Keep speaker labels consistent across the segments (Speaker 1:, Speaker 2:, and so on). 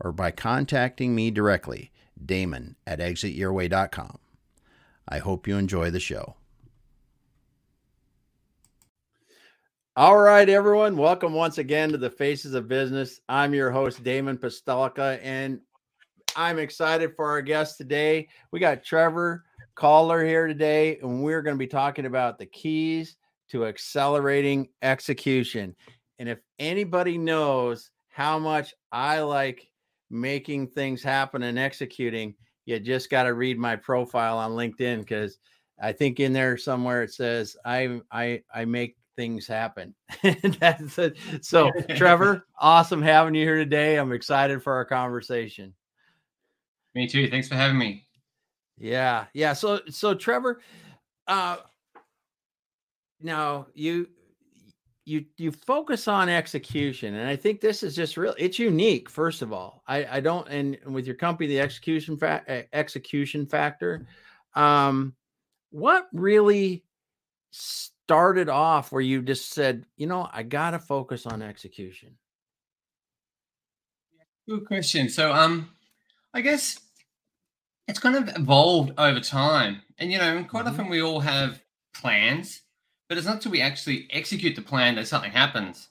Speaker 1: or by contacting me directly, Damon at exityourway.com. I hope you enjoy the show. All right, everyone. Welcome once again to the Faces of Business. I'm your host, Damon Pistulka, and I'm excited for our guest today. We got Trevor Calder here today, and we're going to be talking about the keys to accelerating execution. And if anybody knows how much I like making things happen and executing, you just got to read my profile on LinkedIn because I think in there somewhere it says I I I make things happen. That's it. So, Trevor, awesome having you here today. I'm excited for our conversation.
Speaker 2: Me too. Thanks for having me.
Speaker 1: Yeah, yeah. So, so Trevor, uh, now you you you focus on execution and i think this is just real it's unique first of all. I i don't and with your company the execution fa- execution factor um what really started off where you just said you know i gotta focus on execution
Speaker 2: good question. So um i guess it's kind of evolved over time and you know quite mm-hmm. often we all have plans but it's not until we actually execute the plan that something happens.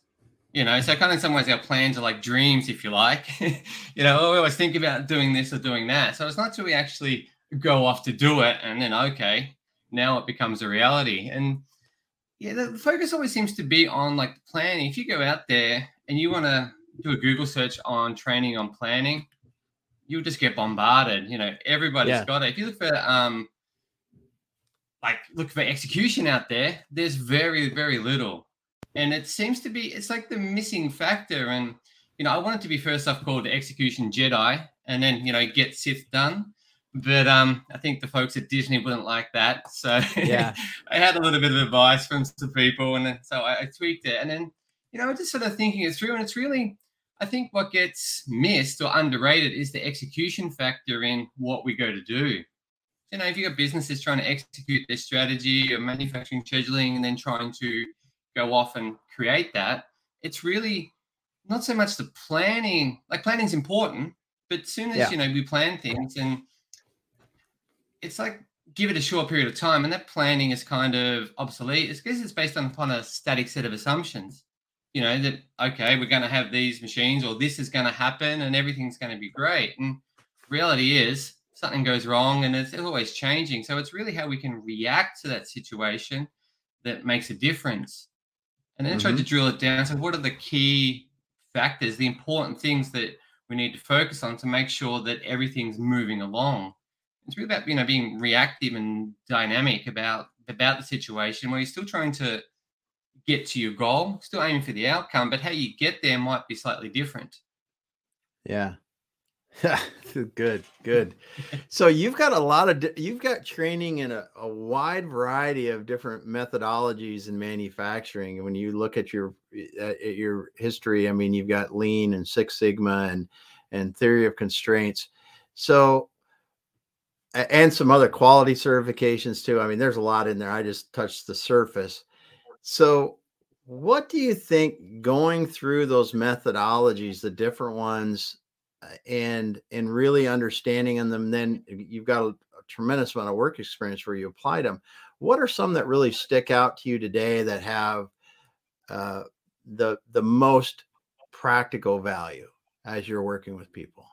Speaker 2: You know, so kind of in some ways our plans are like dreams, if you like. you know, we always think about doing this or doing that. So it's not until we actually go off to do it and then okay, now it becomes a reality. And yeah, the focus always seems to be on like planning. If you go out there and you want to do a Google search on training on planning, you'll just get bombarded. You know, everybody's yeah. got it. If you look for um look for execution out there, there's very, very little. And it seems to be it's like the missing factor. And you know, I wanted to be first off called the execution Jedi and then, you know, get Sith done. But um, I think the folks at Disney wouldn't like that. So yeah, I had a little bit of advice from some people, and then, so I, I tweaked it. And then, you know, just sort of thinking it through, and it's really, I think, what gets missed or underrated is the execution factor in what we go to do you know, if you've got businesses trying to execute their strategy or manufacturing scheduling and then trying to go off and create that, it's really not so much the planning. Like planning is important, but as soon as yeah. you know we plan things and it's like give it a short period of time, and that planning is kind of obsolete. It's because it's based on upon a static set of assumptions. You know that okay, we're going to have these machines, or this is going to happen, and everything's going to be great. And reality is something goes wrong and it's always changing. So it's really how we can react to that situation that makes a difference. And then mm-hmm. try to drill it down. So, what are the key factors, the important things that we need to focus on to make sure that everything's moving along? It's really about you know being reactive and dynamic about about the situation where you're still trying to get to your goal, still aiming for the outcome, but how you get there might be slightly different.
Speaker 1: Yeah. good, good. So you've got a lot of you've got training in a, a wide variety of different methodologies in manufacturing. And when you look at your at your history, I mean, you've got Lean and Six Sigma and and theory of constraints. So and some other quality certifications too. I mean, there's a lot in there. I just touched the surface. So what do you think going through those methodologies, the different ones and and really understanding them then you've got a, a, tremendous amount of work experience where you applied them. What are some that really stick out to you today that have uh, the the most practical value as you're working with people?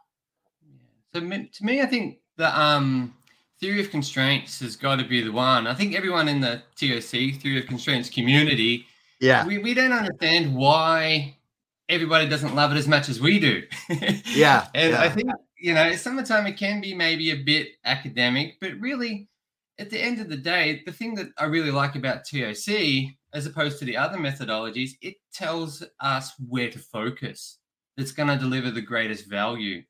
Speaker 2: So to me i think the um theory of constraints has got to be the one. I think everyone in the toc theory of constraints community yeah. we, we don't understand why everybody doesn't love it as much as we do.
Speaker 1: yeah.
Speaker 2: and
Speaker 1: yeah.
Speaker 2: I think, you know, some time it can be maybe a bit academic, but really at the end of the day, the thing that I really like about TOC, as opposed to the other methodologies, it tells us where to focus that's going to deliver the greatest value.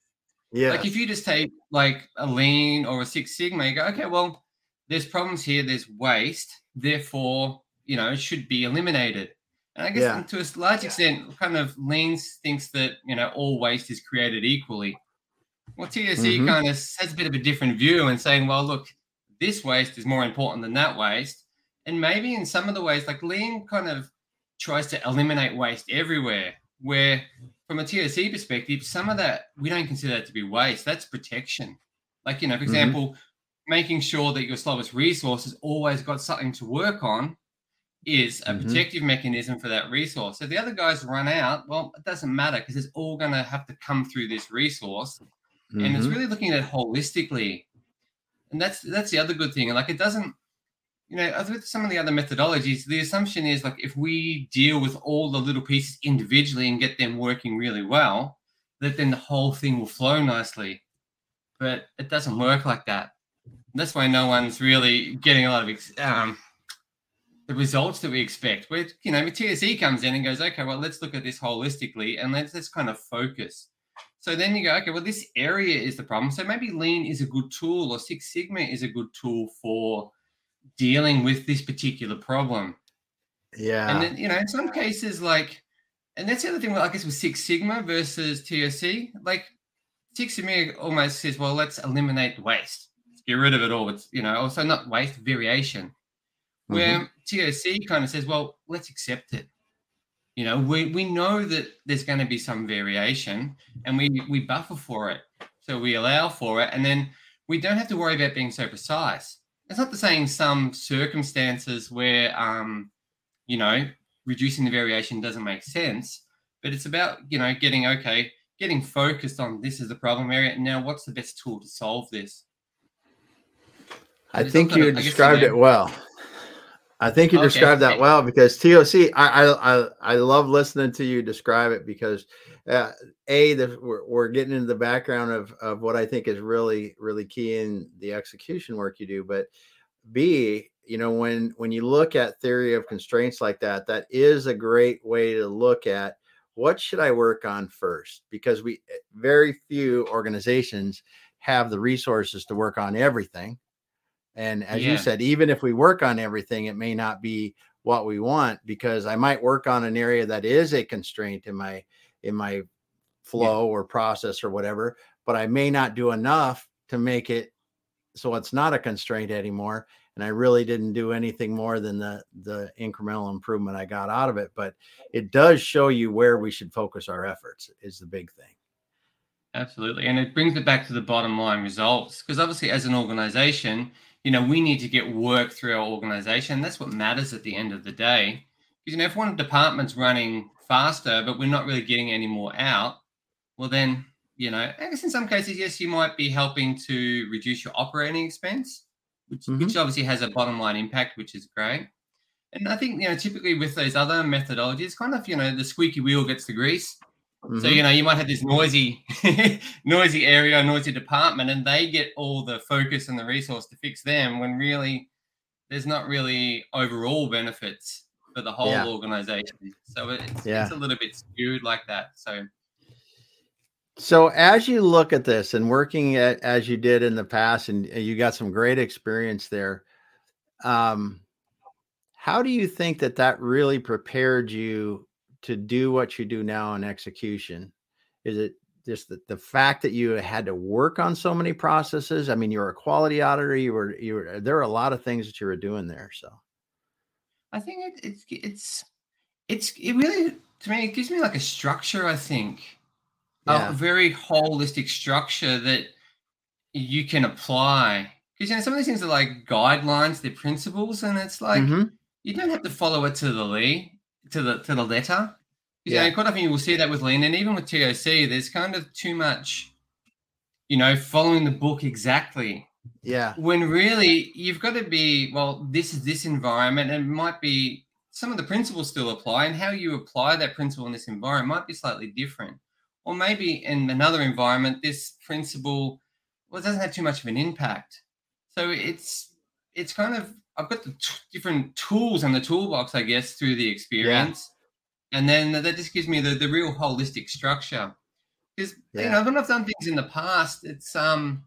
Speaker 1: Yeah.
Speaker 2: Like if you just take like a lean or a Six Sigma, you go, okay, well, there's problems here, there's waste, therefore, you know, it should be eliminated. And I guess
Speaker 1: Yeah.
Speaker 2: to a large extent, kind of leans thinks that you know all waste is created equally. Well, TOC
Speaker 1: Mhm.
Speaker 2: kind of has a bit of a different view and saying, well, look, this waste is more important than that waste. And maybe in some of the ways, like lean kind of tries to eliminate waste everywhere, where from a TOC perspective, some of that we don't consider that to be waste. That's protection. Like, you know, for
Speaker 1: Mhm.
Speaker 2: example, making sure that your slowest resource has always got something to work on is a
Speaker 1: Mhm.
Speaker 2: protective mechanism for that resource. So the other guys run out, well, it doesn't matter because it's all going to have to come through this resource and it's
Speaker 1: Mhm.
Speaker 2: really looking at it holistically and that's that's the other good thing And like it doesn't you know as with some of the other methodologies the assumption is like if we deal with all the little pieces individually and get them working really well that then the whole thing will flow nicely but it doesn't work like that And that's why no one's really getting a lot of um, the results that we expect where you know TOC comes in and goes okay well let's look at this holistically and let's let's kind of focus so then you go, okay, well, this area is the problem. So maybe lean is a good tool or Six Sigma is a good tool for dealing with this particular problem.
Speaker 1: Yeah.
Speaker 2: And then, you know, in some cases, like, and that's the other thing, I guess, with Six Sigma versus TOC, like, Six Sigma almost says, well, let's eliminate waste, let's get rid of it all. It's, you know, also not waste, variation. Where TOC kind of says, well, let's accept it. You know, we, we know that there's going to be some variation and we, we buffer for it. So we allow for it. And then we don't have to worry about being so precise. It's not the saying some circumstances where, um, you know, reducing the variation doesn't make sense, but it's about, you know, getting, okay, getting focused on this is the problem area. Now, what's the best tool to solve this?
Speaker 1: I think you
Speaker 2: I guess, you
Speaker 1: described it well. I think you
Speaker 2: Okay,
Speaker 1: described that well because TOC. I, I I I love listening to you describe it because uh, a the, we're, we're getting into the background of of what I think is really really key in the execution work you do, but b you know when when you look at theory of constraints like that, that is a great way to look at what should I work on first because we eh, very few organizations have the resources to work on everything. And as you said, even if we work on everything, it may not be what we want because I might work on an area that is a constraint in my in my flow or process or whatever, but I may not do enough to make it so it's not a constraint anymore. And I really didn't do anything more than the the incremental improvement I got out of it. But it does show you where we should focus our efforts is the big thing.
Speaker 2: Absolutely. And it brings it back to the bottom line results. Because obviously, as an organization, you know, we need to get work through our organization. That's what matters at the end of the day. Because, you know, if one department's running faster, but we're not really getting any more out, well, then, you know, I guess in some cases, yes, you might be helping to reduce your operating expense, which,
Speaker 1: Mhm.
Speaker 2: which obviously has a bottom line impact, which is great. And I think, you know, typically with those other methodologies, kind of, you know, the squeaky wheel gets the grease. So
Speaker 1: Mhm.
Speaker 2: you know you might have this noisy, noisy area, noisy department, and they get all the focus and the resource to fix them. When really, there's not really overall benefits for the whole
Speaker 1: Yeah.
Speaker 2: organization. So it's,
Speaker 1: Yeah.
Speaker 2: it's a little bit skewed like that. So
Speaker 1: So as you look at this and working at, as you did in the past, and you got some great experience there, um, how do you think that that really prepared you to do what you do now in execution? Is it just the, the fact that you had to work on so many processes? I mean, you were a quality auditor. You were you were there are a lot of things that you were doing there. So
Speaker 2: I think it, it's it's it's it really to me it gives me like a structure. I think
Speaker 1: yeah,
Speaker 2: a very holistic structure that you can apply. Because you know some of these things are like guidelines, they're principles, and it's like
Speaker 1: Mhm.
Speaker 2: you don't have to follow it to the lead, to the to the letter.
Speaker 1: Yeah.
Speaker 2: know, quite often you will see that with lean, and even with TOC, there's kind of too much, you know, following the book exactly.
Speaker 1: yeah,
Speaker 2: When really you've got to be, well, this is this environment, and it might be some of the principles still apply, and how you apply that principle in this environment might be slightly different. Or maybe in another environment, this principle well, it doesn't have too much of an impact. So it's it's kind of I've got the t- different tools in the toolbox, I guess, through the experience, and then that just gives me the the real holistic structure. Because yeah. you know, when I've done things in the past, it's um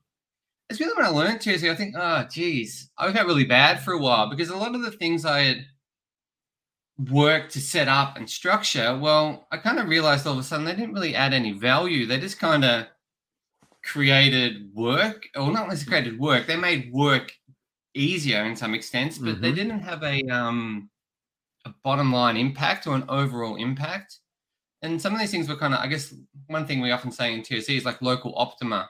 Speaker 2: it's really when I learned to I think, oh geez, I felt really bad for a while because a lot of the things I had worked to set up and structure, well, I kind of realized all of a sudden they didn't really add any value. They just kind of created work, or not necessarily created work. They made work easier in some extents, but mm-hmm. they didn't have a um a bottom line impact or an overall impact. And some of these things were kind of, I guess, one thing we often say in TOC is like local optima.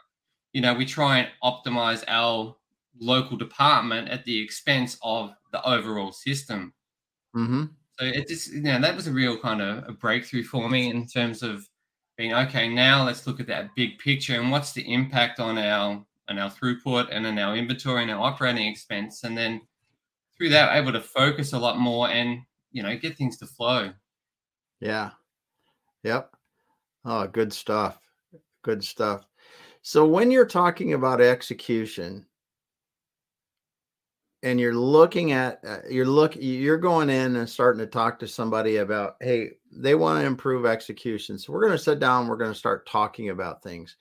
Speaker 2: You know, we try and optimize our local department at the expense of the overall system.
Speaker 1: Mm-hmm.
Speaker 2: So it just, you know, that was a real kind of a breakthrough for me in terms of being okay. Now let's look at that big picture and what's the impact on our on our throughput and on our inventory and our operating expense, and then through that, able to focus a lot more and you know get things to flow.
Speaker 1: Yeah. Yep. Oh, good stuff. Good stuff. So when you're talking about execution, and you're looking at uh, you're look you're going in and starting to talk to somebody about hey they want to improve execution so we're going to sit down we're going to start talking about things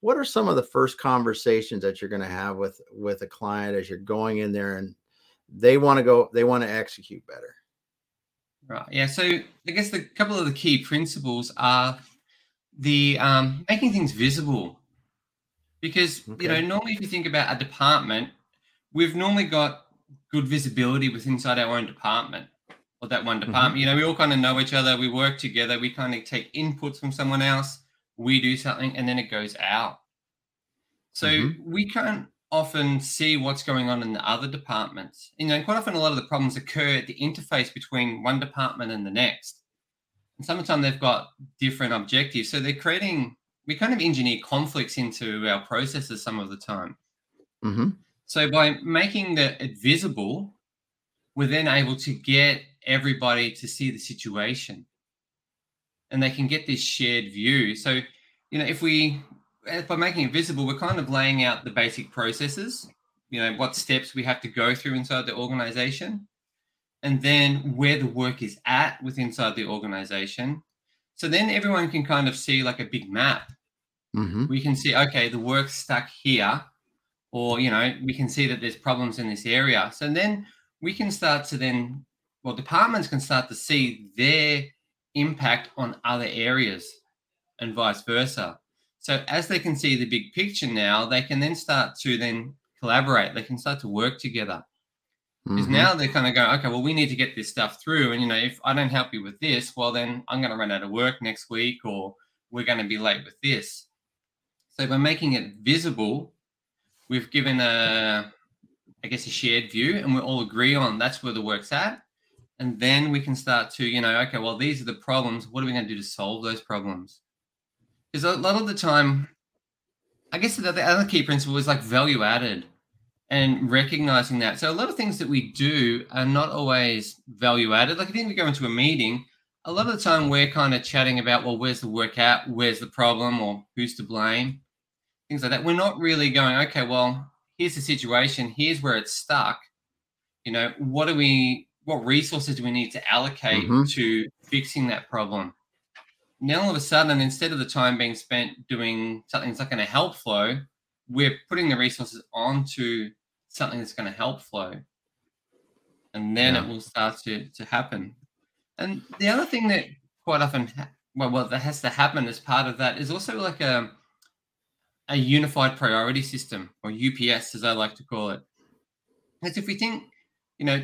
Speaker 1: what are some of the first conversations that you're going to have with with a client as you're going in there and they want to go they want to execute better
Speaker 2: right yeah so i guess the couple of the key principles are the um, making things visible because okay. you know normally if you think about a department we've normally got good visibility with inside our own department or that one department. Mm-hmm. You know, we all kind of know each other. We work together. We kind of take inputs from someone else. We do something, and then it goes out. So mm-hmm. we can't often see what's going on in the other departments. You know, quite often a lot of the problems occur at the interface between one department and the next. And sometimes they've got different objectives. So they're creating, we kind of engineer conflicts into our processes some of the time.
Speaker 1: Mm-hmm.
Speaker 2: So by making the, it visible, we're then able to get everybody to see the situation and they can get this shared view. So, you know, if we, eh, by making it visible, we're kind of laying out the basic processes, you know, what steps we have to go through inside the organization, and then where the work is at with inside the organization. So then everyone can kind of see like a big map.
Speaker 1: Mm-hmm.
Speaker 2: We can see, okay, the work's stuck here or you know we can see that there's problems in this area so then we can start to then well departments can start to see their impact on other areas and vice versa so as they can see the big picture now they can then start to then collaborate they can start to work together because mm-hmm. now they're kind of going okay well we need to get this stuff through and you know if i don't help you with this well then i'm going to run out of work next week or we're going to be late with this so by making it visible we've given a, I guess, a shared view, and we all agree on that's where the work's at. And then we can start to, you know, okay, well, these are the problems. What are we going to do to solve those problems? Because a lot of the time, I guess the, the other key principle is like value added and recognizing that. So a lot of things that we do are not always value added. Like I think we go into a meeting, a lot of the time we're kind of chatting about, well, where's the work at? Where's the problem? Or who's to blame? things like that. We're not really going, okay, well, here's the situation, here's where it's stuck. You know, what do we, what resources do we need to allocate mm-hmm. to fixing that problem? Now, all of a sudden, instead of the time being spent doing something that's not going to help flow, we're putting the resources onto something that's going to help flow. And then yeah. it will start to, to happen. And the other thing that quite often, ha- well, well, that has to happen as part of that is also like a, a unified priority system, or UPS, as I like to call it. Because if we think, you know,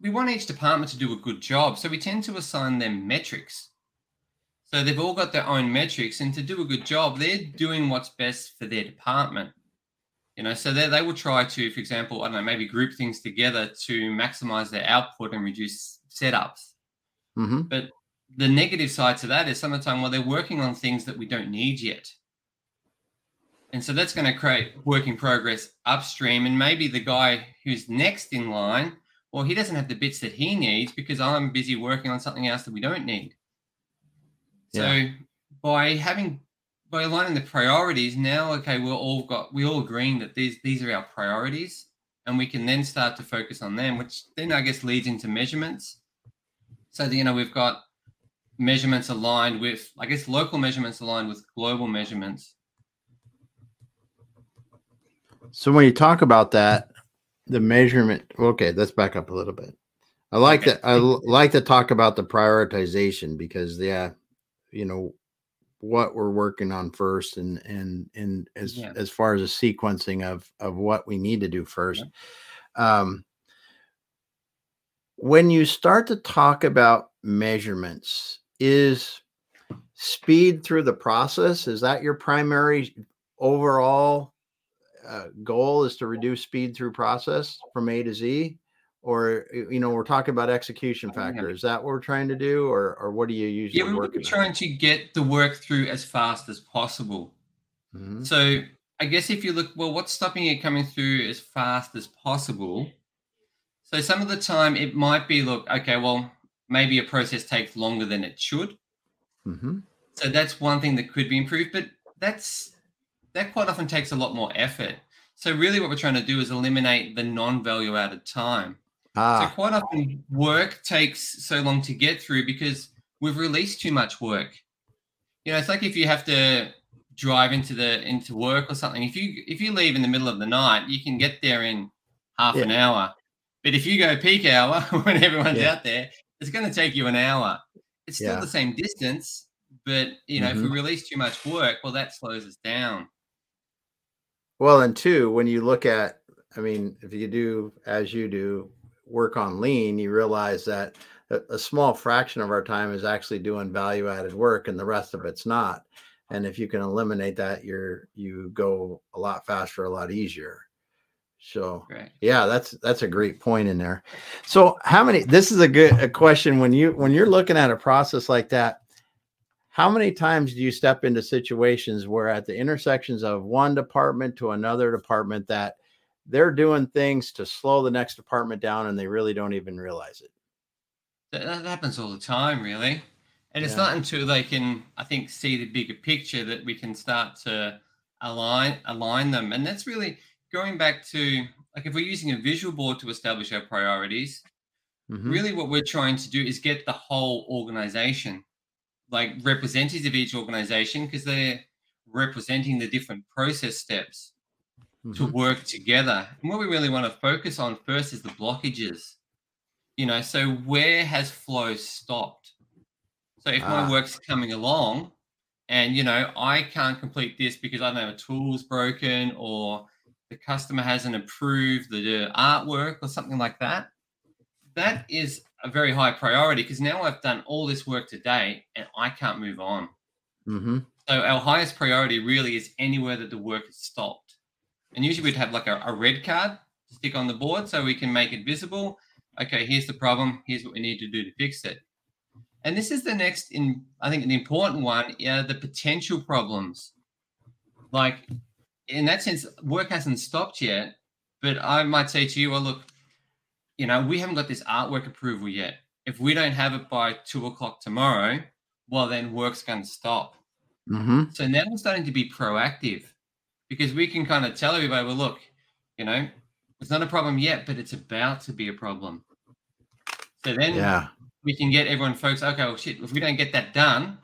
Speaker 2: we want each department to do a good job, so we tend to assign them metrics. So they've all got their own metrics, and to do a good job, they're doing what's best for their department. You know, so they, they will try to, for example, I don't know, maybe group things together to maximize their output and reduce setups.
Speaker 1: Mm-hmm.
Speaker 2: But the negative side to that is some of the time, well, they're working on things that we don't need yet. And so that's going to create work in progress upstream. And maybe the guy who's next in line, well, he doesn't have the bits that he needs because I'm busy working on something else that we don't need. Yeah. So by having by aligning the priorities, now okay, we're all got we all agreeing that these these are our priorities, and we can then start to focus on them, which then I guess leads into measurements. So that, you know we've got measurements aligned with, I guess, local measurements aligned with global measurements.
Speaker 1: So when you talk about that, the measurement, okay, let's back up a little bit. I like okay. that. I like to talk about the prioritization because, yeah, you know, what we're working on first and and and as yeah. as far as a sequencing of of what we need to do first yeah. um when you start to talk about measurements is speed through the process is that your primary overall uh, goal is to reduce speed through process from a to z? Or you know we're talking about execution factor. Is that what we're trying to do or or what do you usually
Speaker 2: yeah we're trying to get the work through as fast as possible. Mm-hmm. so i guess if you look well what's stopping it coming through as fast as possible? So some of the time it might be look okay well maybe a process takes longer than it should. Mm-hmm. so that's one thing that could be improved but that's that quite often takes a lot more effort so really what we're trying to do is eliminate the non-value added time Ah. So quite often work takes so long to get through because we've released too much work. You know, it's like if you have to drive into the into work or something. If you if you leave in the middle of the night, you can get there in half yeah. an hour. But if you go peak hour when everyone's yeah. out there, it's going to take you an hour. It's still yeah. the same distance, but you know, mm-hmm. if we mm-hmm. release too much work, well, that slows us down.
Speaker 1: Well, and two, when you look at, I mean, if you do as you do, work on lean, you realize that a, small fraction of our time is actually doing value added work and the rest of it's not. And if you can eliminate that, you're you go a lot faster, a lot easier. So right. yeah, that's that's a great point in there. So how many this is a good a question when you when you're looking at a process like that, how many times do you step into situations where at the intersections of one department to another department that they're doing things to slow the next department down and they really don't even realize it.
Speaker 2: That, happens all the time, really. And it's not until they can, I think, see the bigger picture that we can start to align align them. And that's really going back to like if we're using a visual board to establish our priorities, mm-hmm. really what we're trying to do is get the whole organization, like representatives of each organization, because they're representing the different process steps to mm-hmm. work together. And what we really want to focus on first is the blockages. You know, so where has flow stopped? So if ah. my work's coming along and, you know, I can't complete this because I don't have a tool's broken or the customer hasn't approved the artwork or something like that, that is a very high priority because now I've done all this work today and I can't move on. Mm-hmm. So our highest priority really is anywhere that the work has stopped. And usually we'd have like a, a red card to stick on the board so we can make it visible. Okay, here's the problem. Here's what we need to do to fix it. And this is the next in I think an important one, yeah, the potential problems. Like in that sense, work hasn't stopped yet, but I might say to you, well, look, you know, we haven't got this artwork approval yet. If we don't have it by two o'clock tomorrow, well, then work's going to stop. Mm-hmm. So now we're starting to be proactive because we can kind of tell everybody, well, look, you know, it's not a problem yet, but it's about to be a problem. So then yeah. we can get everyone focused. Okay, well, shit, if we don't get that done,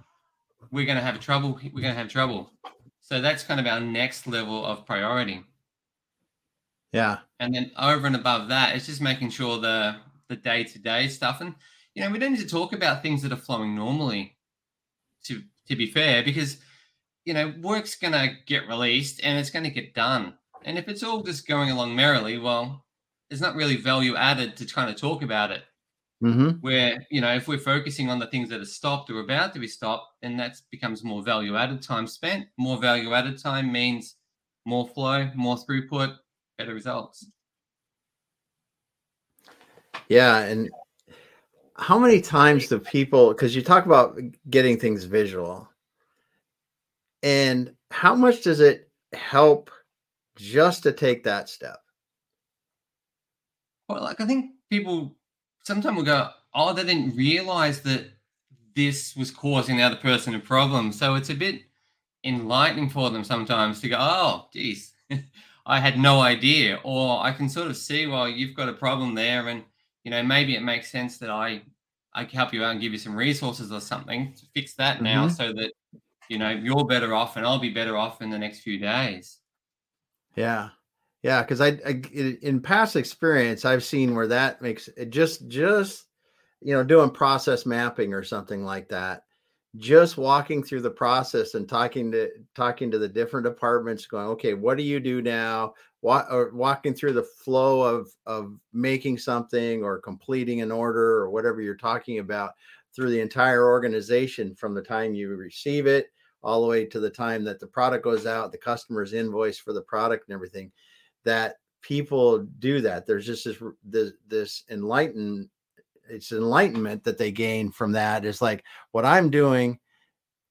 Speaker 2: we're going to have trouble. We're going to have trouble. So that's kind of our next level of priority.
Speaker 1: Yeah.
Speaker 2: And then over and above that, it's just making sure the the day to day stuff. And you know, we don't need to talk about things that are flowing normally. To to be fair, because you know, work's going to get released and it's going to get done. And if it's all just going along merrily, well, there's not really value added to trying to talk about it. Mm-hmm. Where, you know, if we're focusing on the things that are stopped or about to be stopped, then that becomes more value added time spent. More value added time means more flow, more throughput, better results.
Speaker 1: Yeah. And how many times do people, because you talk about getting things visual, and how much does it help just to take that step?
Speaker 2: Well, like I think people sometimes will go, oh, they didn't realize that this was causing the other person a problem. So it's a bit enlightening for them sometimes to go, oh, geez, I had no idea. Or I can sort of see, well, you've got a problem there. And, you know, maybe it makes sense that I I can help you out and give you some resources or something to fix that mm-hmm. now so that you know you're better off and I'll be better off in the next few days.
Speaker 1: Yeah. Yeah, because I, I, in past experience I've seen where that makes it just just you know doing process mapping or something like that just walking through the process and talking to talking to the different departments going okay what do you do now? Or walking through the flow of of making something or completing an order or whatever you're talking about through the entire organization from the time you receive it all the way to the time that the product goes out the customer's invoice for the product and everything that people do that. There's just this this, this enlightened it's enlightenment that they gain from that is like what i'm doing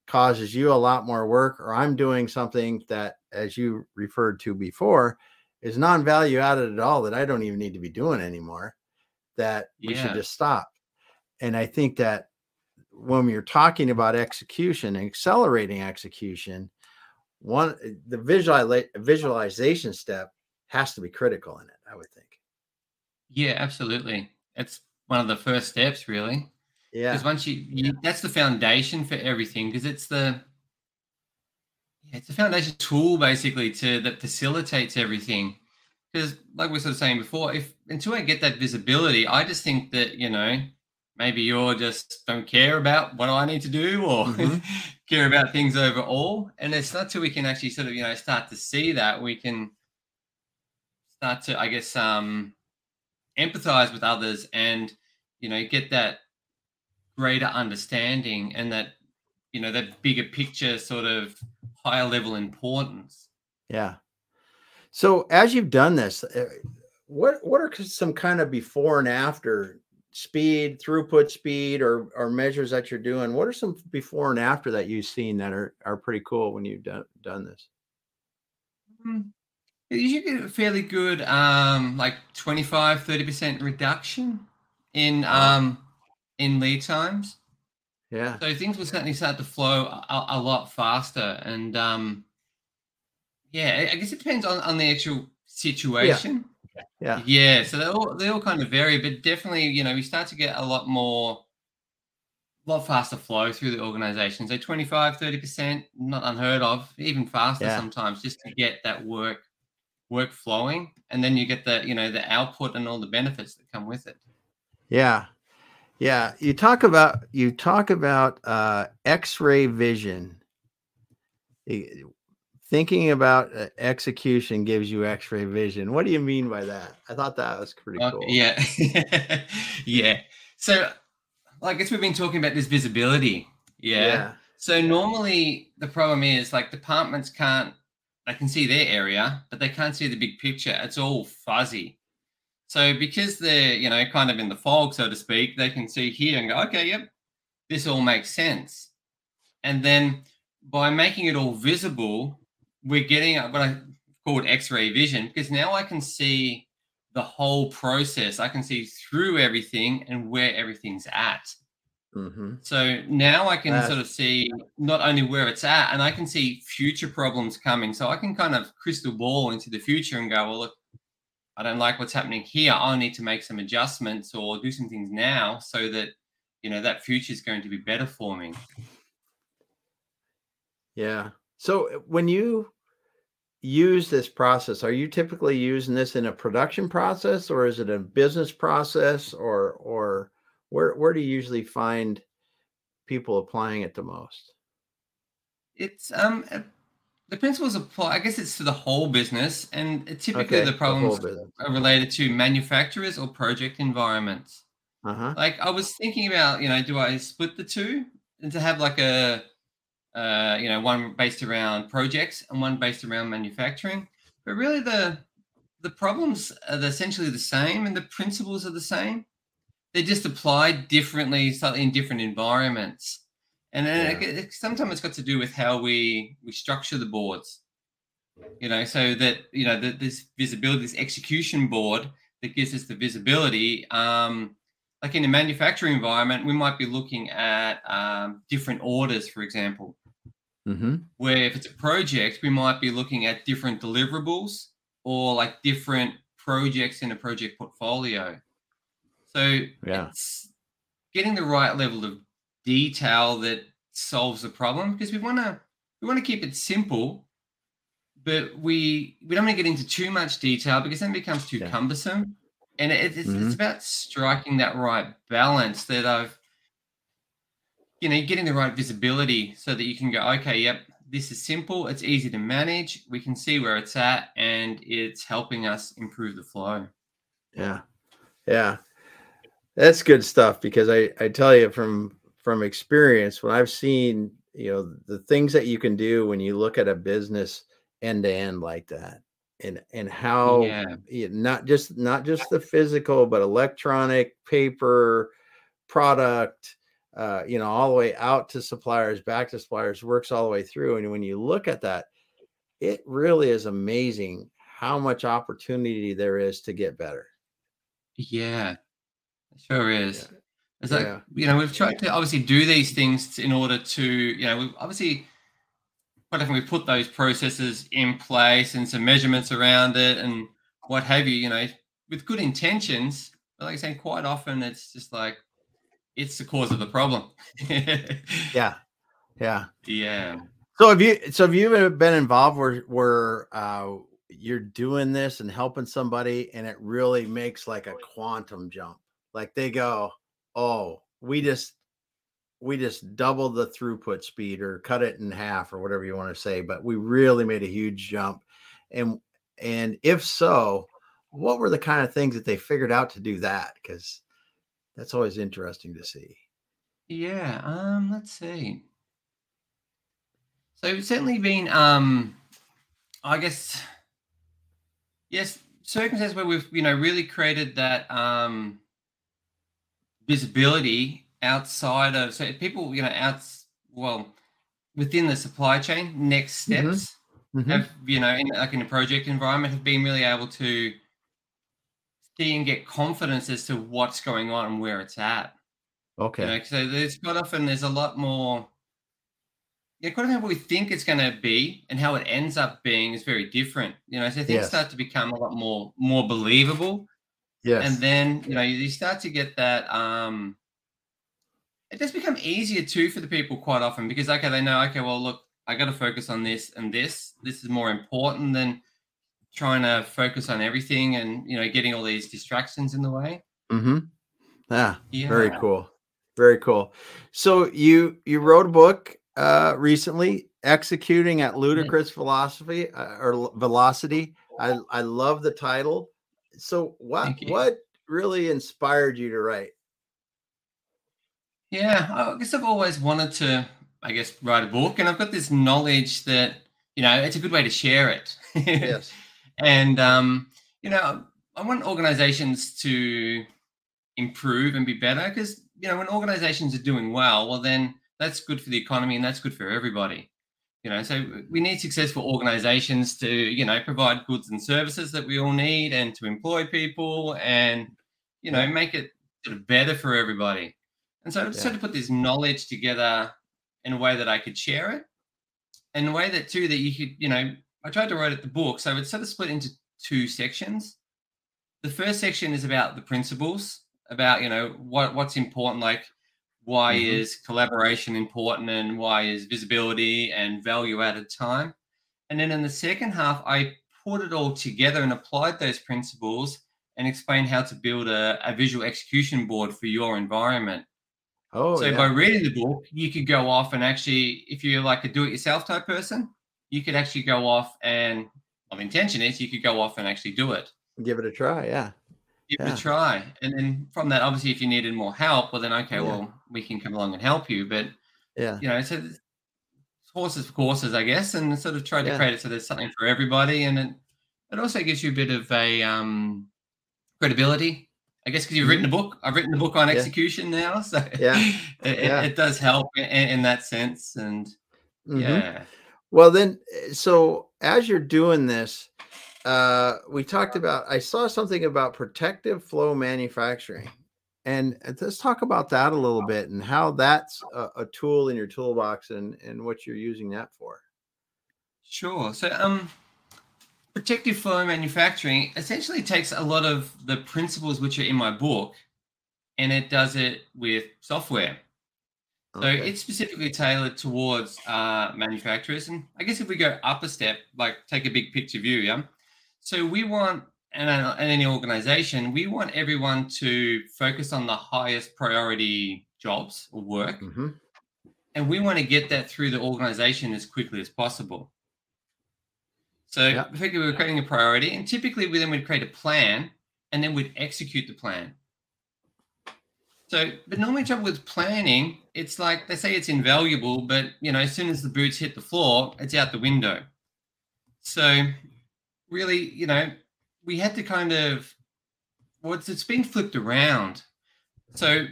Speaker 1: causes you a lot more work or i'm doing something that as you referred to before is non-value added at all that i don't even need to be doing anymore that we should just stop. And i think that when you're talking about execution and accelerating execution one eh, the visual visualization step has to be critical in it i would think.
Speaker 2: Yeah absolutely. It's one of the first steps, really. Yeah. Because once you, you, that's the foundation for everything. Because it's the, it's a foundation tool basically to that facilitates everything. Because like we were sort of saying before, if until I get that visibility, I just think that you know maybe you're just don't care about what I need to do or mm-hmm. care about things overall. And it's not till we can actually sort of you know start to see that we can start to I guess um empathize with others and you know you get that greater understanding and that you know that bigger picture sort of higher level importance.
Speaker 1: Yeah. So as you've done this uh, what what are some kind of before and after speed throughput speed or or measures that you're doing? What are some before and after that you've seen that are are pretty cool when you've done done this?
Speaker 2: Mm, you get a fairly good um like 25 30% reduction in um in lead times.
Speaker 1: Yeah.
Speaker 2: So things will certainly start to flow a, a lot faster, and um, yeah, I guess it depends on on the actual situation.
Speaker 1: Yeah. Yeah.
Speaker 2: Yeah. So they all they all kind of vary, but definitely, you know, we start to get a lot more a lot faster flow through the organization. So 25, 30%, not unheard of, even faster yeah. sometimes, just to get that work work flowing. And then you get the, you know, the output and all the benefits that come with it.
Speaker 1: Yeah. Yeah. You talk about you talk about uh x-ray vision. Thinking about uh, execution gives you x-ray vision. What do you mean by that? I thought that was pretty cool.
Speaker 2: Yeah. yeah. So I guess we've been talking about this visibility. Yeah. yeah. So normally the problem is like departments can't they can see their area, but they can't see the big picture. It's all fuzzy. So because they're, you know, kind of in the fog, so to speak, they can see here and go, okay, yep, this all makes sense. And then by making it all visible, we're getting what I called X-ray vision because now I can see the whole process. I can see through everything and where everything's at. Mm-hmm. So now I can sort of see not only where it's at, and I can see future problems coming. So I can kind of crystal ball into the future and go, well, look, I don't like what's happening here. I need to make some adjustments or do some things now so that you know that future is going to be better for me.
Speaker 1: Yeah. So uh, when you use this process, are you typically using this in a production process or is it a business process or or where where do you usually find people applying it the most?
Speaker 2: It's um the principles apply. I guess it's to the whole business, and typically okay, the problems the are related to manufacturers or project environments. Uh-huh. Like I was thinking about, you know, do I split the two and to have like a, uh, you know, one based around projects and one based around manufacturing? But really, the the problems are essentially the same, and the principles are the same. They're just applied differently, slightly in different environments and then yeah. it, it, sometimes it's got to do with how we we structure the boards you know so that you know that this visibility this execution board that gives us the visibility um like in a manufacturing environment we might be looking at um, different orders for example mm-hmm. where if it's a project we might be looking at different deliverables or like different projects in a project portfolio so
Speaker 1: yeah
Speaker 2: getting the right level of detail that solves the problem because we want to we want to keep it simple but we we don't want to get into too much detail because then it becomes too yeah. cumbersome and it, it's, mm-hmm. it's about striking that right balance that i've you know getting the right visibility so that you can go okay yep this is simple it's easy to manage we can see where it's at and it's helping us improve the flow
Speaker 1: yeah yeah that's good stuff because i i tell you from from experience when i've seen you know the things that you can do when you look at a business end to end like that and and how yeah. not just not just the physical but electronic paper product uh, you know all the way out to suppliers back to suppliers works all the way through. And when you look at that it really is amazing how much opportunity there is to get better.
Speaker 2: Yeah. Sure is. Yeah. It's like yeah. you know we've tried to obviously do these things in order to you know we've obviously quite often we put those processes in place and some measurements around it and what have you, you know, with good intentions. But like I say, quite often it's just like it's the cause of the problem.
Speaker 1: yeah. Yeah.
Speaker 2: Yeah.
Speaker 1: So have you so have you been involved where where uh you're doing this and helping somebody and it really makes like a quantum jump? Like they go, Oh, we just we just doubled the throughput speed or cut it in half or whatever you want to say but we really made a huge jump. And and if so what were the kind of things that they figured out to do that? Because that's always interesting to see.
Speaker 2: Yeah um let's see. So it's certainly been um i guess yes circumstances where we've you know really created that um visibility outside of so people you know out well within the supply chain next mm-hmm. steps mm-hmm. have you know in like in a project environment have been really able to see and get confidence as to what's going on and where it's at
Speaker 1: okay
Speaker 2: you know, so there's quite often there's a lot more yeah, quite often what we think it's going to be and how it ends up being is very different. You know, so things yes. start to become a lot more more believable.
Speaker 1: Yes.
Speaker 2: And then, you know, you start to get that um it does become easier too for the people quite often because okay, they know okay, well look, I got to focus on this and this. This is more important than trying to focus on everything and you know getting all these distractions in the way.
Speaker 1: Mm-hmm. Ah, yeah. Very cool. Very cool. So you you wrote a book uh recently, executing at ludicrous yeah. philosophy uh, or velocity. I I love the title. So what what really inspired you to write?
Speaker 2: Yeah, I guess I've always wanted to, I guess, write a book, and I've got this knowledge that you know it's a good way to share it.
Speaker 1: yes.
Speaker 2: And um, you know, I want organizations to improve and be better because you know when organizations are doing well, well then that's good for the economy and that's good for everybody. You know, so we need successful organizations to you know provide goods and services that we all need and to employ people and you know make it sort of better for everybody. And so I just yeah. had to put this knowledge together in a way that I could share it. And a way that too that you could, you know, I tried to write it the book. So it's sort of split into two sections. The first section is about the principles, about, you know, what what's important, like why mm-hmm. is collaboration important and why is visibility and value added time. And then in the second half, I put it all together and applied those principles and explained how to build a, a visual execution board for your environment.
Speaker 1: Oh,
Speaker 2: so
Speaker 1: yeah.
Speaker 2: by reading the book, you could go off and actually, if you're like a do-it-yourself type person, you could actually go off and, well, intention is you could go off and actually do it.
Speaker 1: Give it a try, yeah.
Speaker 2: Give yeah. it a try, and then from that, obviously, if you needed more help, well, then okay, yeah. well, we can come along and help you. But
Speaker 1: yeah,
Speaker 2: you know, so horses for courses, I guess, and sort of try to yeah. create it so there's something for everybody, and it it also gives you a bit of a um, credibility I guess because you've written a mm-hmm. book. I've written a book on execution now, so
Speaker 1: yeah,
Speaker 2: it, it, does help in, in, that sense. And mm-hmm. yeah.
Speaker 1: Well, then, eh, so as you're doing this, uh, we talked about. I saw something about protective flow manufacturing, and let's talk about that a little bit and how that's a, a tool in your toolbox and and what you're using that for.
Speaker 2: Sure. So, um, protective flow manufacturing essentially takes a lot of the principles which are in my book and it does it with software. So
Speaker 1: Okay.
Speaker 2: it's specifically tailored towards uh, manufacturers. And I guess if we go up a step, like take a big picture view, yeah. So we want, and uh, and any organization, we want everyone to focus on the highest priority jobs or work,
Speaker 1: Mhm.
Speaker 2: and we want to get that through the organization as quickly as possible. So
Speaker 1: Yeah.
Speaker 2: effectively, we're creating a priority, and typically we then would create a plan, and then we'd execute the plan. So, but normally trouble with planning, it's like they say it's invaluable, but you know, as soon as the boots hit the floor, it's out the window. So, really, you know, we had to kind of, well, it's, been flipped around. So,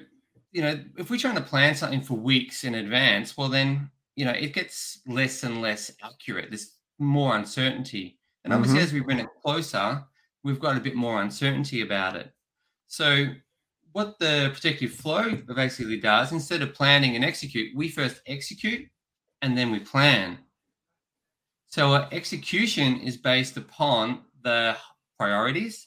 Speaker 2: you know, if we're trying to plan something for weeks in advance, well, then, you know, it gets less and less accurate. There's more uncertainty. And obviously,
Speaker 1: Mhm.
Speaker 2: as we bring it closer, we've got a bit more uncertainty about it. So, what the protective flow basically does, instead of planning and execute, we first execute and then we plan. So, our execution is based upon the priorities,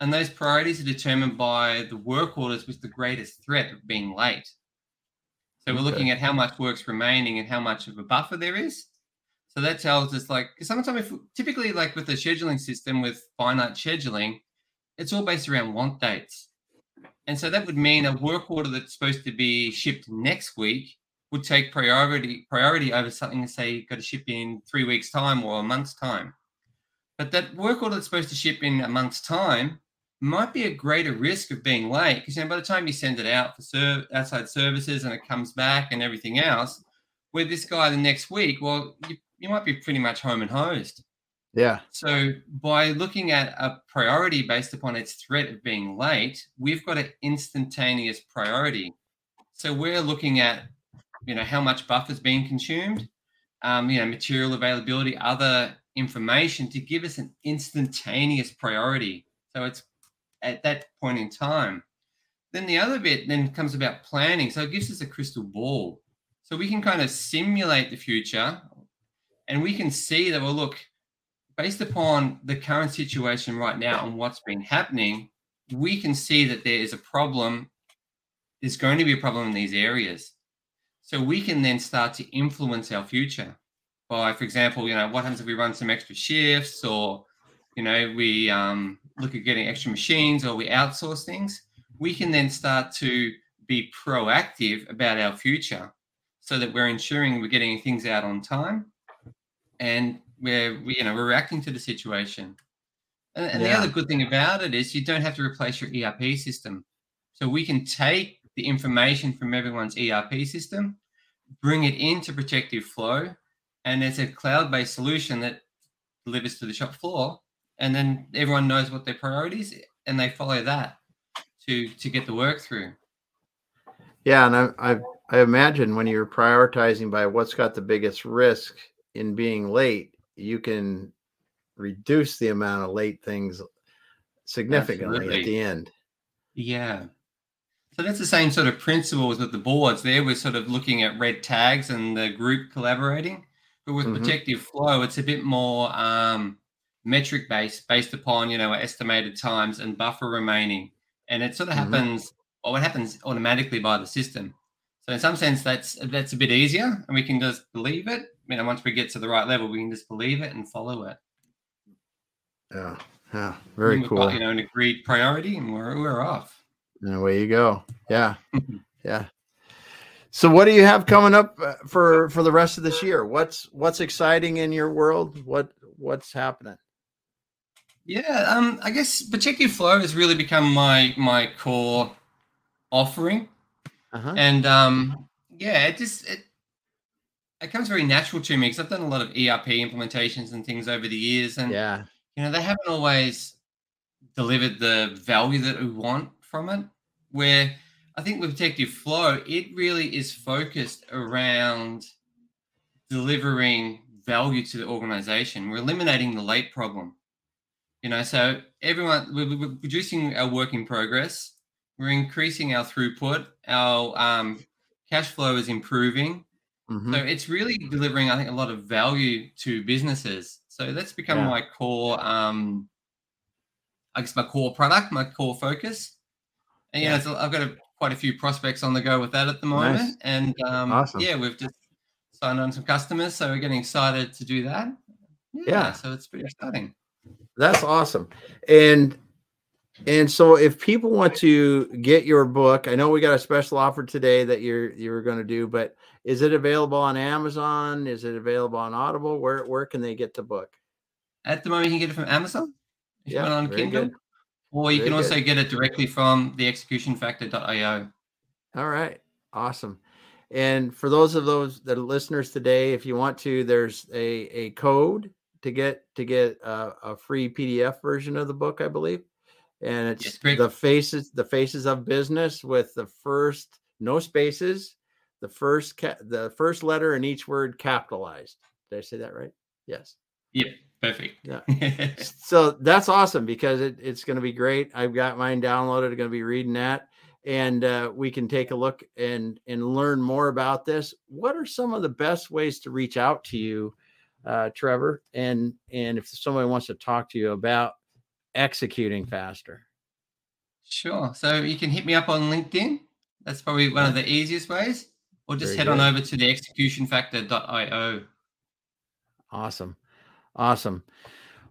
Speaker 2: and those priorities are determined by the work orders with the greatest threat of being late. So, we're looking at how much work's remaining and how much of a buffer there is. So that tells us like, sometimes if typically like with the scheduling system with finite scheduling, it's all based around want dates. And so that would mean a work order that's supposed to be shipped next week would take priority priority over something that say you've got to ship in three weeks time or a month's time. But that work order that's supposed to ship in a month's time might be a greater risk of being late because you know, by the time you send it out for serv- outside services and it comes back and everything else, with this guy the next week, well, you, you might be pretty much home and hosed.
Speaker 1: Yeah.
Speaker 2: So by looking at a priority based upon its threat of being late, we've got an instantaneous priority. So we're looking at, you know, how much buffer's being consumed, um, you know, material availability, other information to give us an instantaneous priority. So it's at that point in time. Then the other bit then comes about planning. So it gives us a crystal ball. So we can kind of simulate the future and we can see that, well, look, based upon the current situation right now and what's been happening, we can see that there is a problem. There's going to be a problem in these areas. So we can then start to influence our future by, for example, you know, what happens if we run some extra shifts or, you know, we um, look at getting extra machines or we outsource things. We can then start to be proactive about our future so that we're ensuring we're getting things out on time and we're you know we're reacting to the situation. And, and the other good thing about it is you don't have to replace your erp system. So we can take the information from everyone's erp system bring it into protective flow and it's a cloud-based solution that delivers to the shop floor and then everyone knows what their priorities and they follow that to to get the work through
Speaker 1: Yeah, and I, I I imagine when you're prioritizing by what's got the biggest risk in being late, you can reduce the amount of late things significantly at the end.
Speaker 2: Yeah. So that's the same sort of principles with the boards. There we're sort of looking at red tags and the group collaborating. But with
Speaker 1: Mhm.
Speaker 2: protective flow, it's a bit more um, metric based, based upon, you know, estimated times and buffer remaining. And it sort of
Speaker 1: Mhm.
Speaker 2: happens, or it happens automatically by the system. So in some sense, that's that's a bit easier and we can just believe it. You know, once we get to the right level, we can just believe it and follow it.
Speaker 1: Yeah, yeah, very
Speaker 2: We've
Speaker 1: cool.
Speaker 2: Got, you know, an agreed priority and we're, we're off.
Speaker 1: And away you go. Yeah, yeah. So, what do you have coming up uh, for for the rest of this year? What's what's exciting in your world? What what's happening?
Speaker 2: Yeah, um, I guess protective flow has really become my my core offering,
Speaker 1: Uh-huh.
Speaker 2: and um, yeah, it just it it comes very natural to me because I've done a lot of ERP implementations and things over the years, and
Speaker 1: Yeah,
Speaker 2: you know they haven't always delivered the value that we want from it. Where I think with protective flow, it really is focused around delivering value to the organization. We're eliminating the late problem. You know, so everyone we're, reducing our work in progress. We're increasing our throughput. Our um, cash flow is improving.
Speaker 1: Mhm.
Speaker 2: So it's really delivering, I think, a lot of value to businesses. So that's become
Speaker 1: Yeah.
Speaker 2: my core, um, I guess, my core product, my core focus. And yeah, so I've got a, quite a few prospects on the go with that at the moment.
Speaker 1: Nice.
Speaker 2: And um,
Speaker 1: Awesome.
Speaker 2: yeah, we've just signed on some customers, so we're getting excited to do that.
Speaker 1: Yeah.
Speaker 2: so it's pretty exciting.
Speaker 1: That's awesome. And and so if people want to get your book, I know we got a special offer today that you're you're going to do, but is it available on Amazon? Is it available on Audible? Where where can they get the book?
Speaker 2: At the moment, you can get it from Amazon. If
Speaker 1: Yeah,
Speaker 2: on Kindle,
Speaker 1: good.
Speaker 2: Or you
Speaker 1: Very
Speaker 2: can also
Speaker 1: good.
Speaker 2: get it directly from the executionfactor.io.
Speaker 1: All right. Awesome. And for those of those that are listeners today, if you want to, there's a, a code to get to get a, a free PDF version of the book, I believe. And it's
Speaker 2: Yes,
Speaker 1: the faces, the faces of business with the first no spaces, the first ca- the first letter in each word capitalized. Did I say that right? Yes.
Speaker 2: Yep, perfect.
Speaker 1: Yeah. so that's awesome because it, it's going to be great. I've got mine downloaded. I'm going to be reading that, and uh, we can take a look and and learn more about this. What are some of the best ways to reach out to you, uh, Trevor? And and if somebody wants to talk to you about executing faster,
Speaker 2: Sure. So you can hit me up on LinkedIn. That's probably one of the easiest ways. Or just
Speaker 1: Very
Speaker 2: head on over to the executionfactor.io.
Speaker 1: awesome, awesome.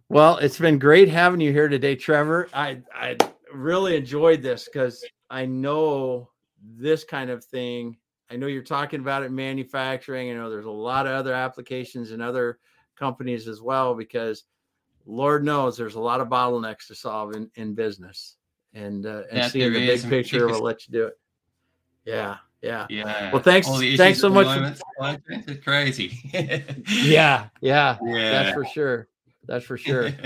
Speaker 1: Well, it's been great having you here today, Trevor. I I really enjoyed this because I know this kind of thing. I know you're talking about it in manufacturing. I know there's a lot of other applications and other companies as well because Lord knows there's a lot of bottlenecks to solve in, in business. And uh, and
Speaker 2: That
Speaker 1: seeing the big picture will let you do it. Yeah, yeah.
Speaker 2: Yeah.
Speaker 1: Well, thanks-
Speaker 2: All the issues
Speaker 1: thanks so much for-
Speaker 2: moment, supply chains are crazy.
Speaker 1: Yeah, yeah.
Speaker 2: Yeah.
Speaker 1: That's for sure. That's for sure.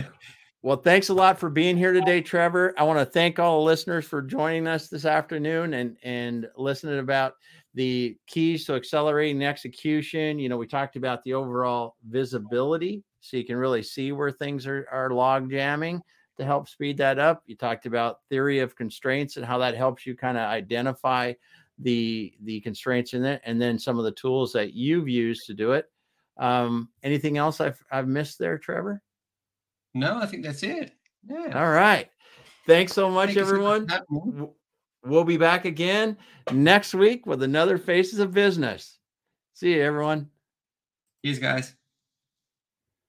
Speaker 1: Well, thanks a lot for being here today, Trevor. I want to thank all the listeners for joining us this afternoon and and listening about the keys to accelerating execution. You know, we talked about the overall visibility, so you can really see where things are are log jamming to help speed that up. You talked about theory of constraints and how that helps you kind of identify the the constraints in it, and then some of the tools that you've used to do it. Um, anything else I've I've missed there, Trevor?
Speaker 2: no, I think that's it. Yeah.
Speaker 1: All right. Thanks so much,
Speaker 2: Thank so
Speaker 1: everyone.
Speaker 2: me.
Speaker 1: W- We'll be back again next week with another Faces of Business. See you, everyone.
Speaker 2: Cheers, guys.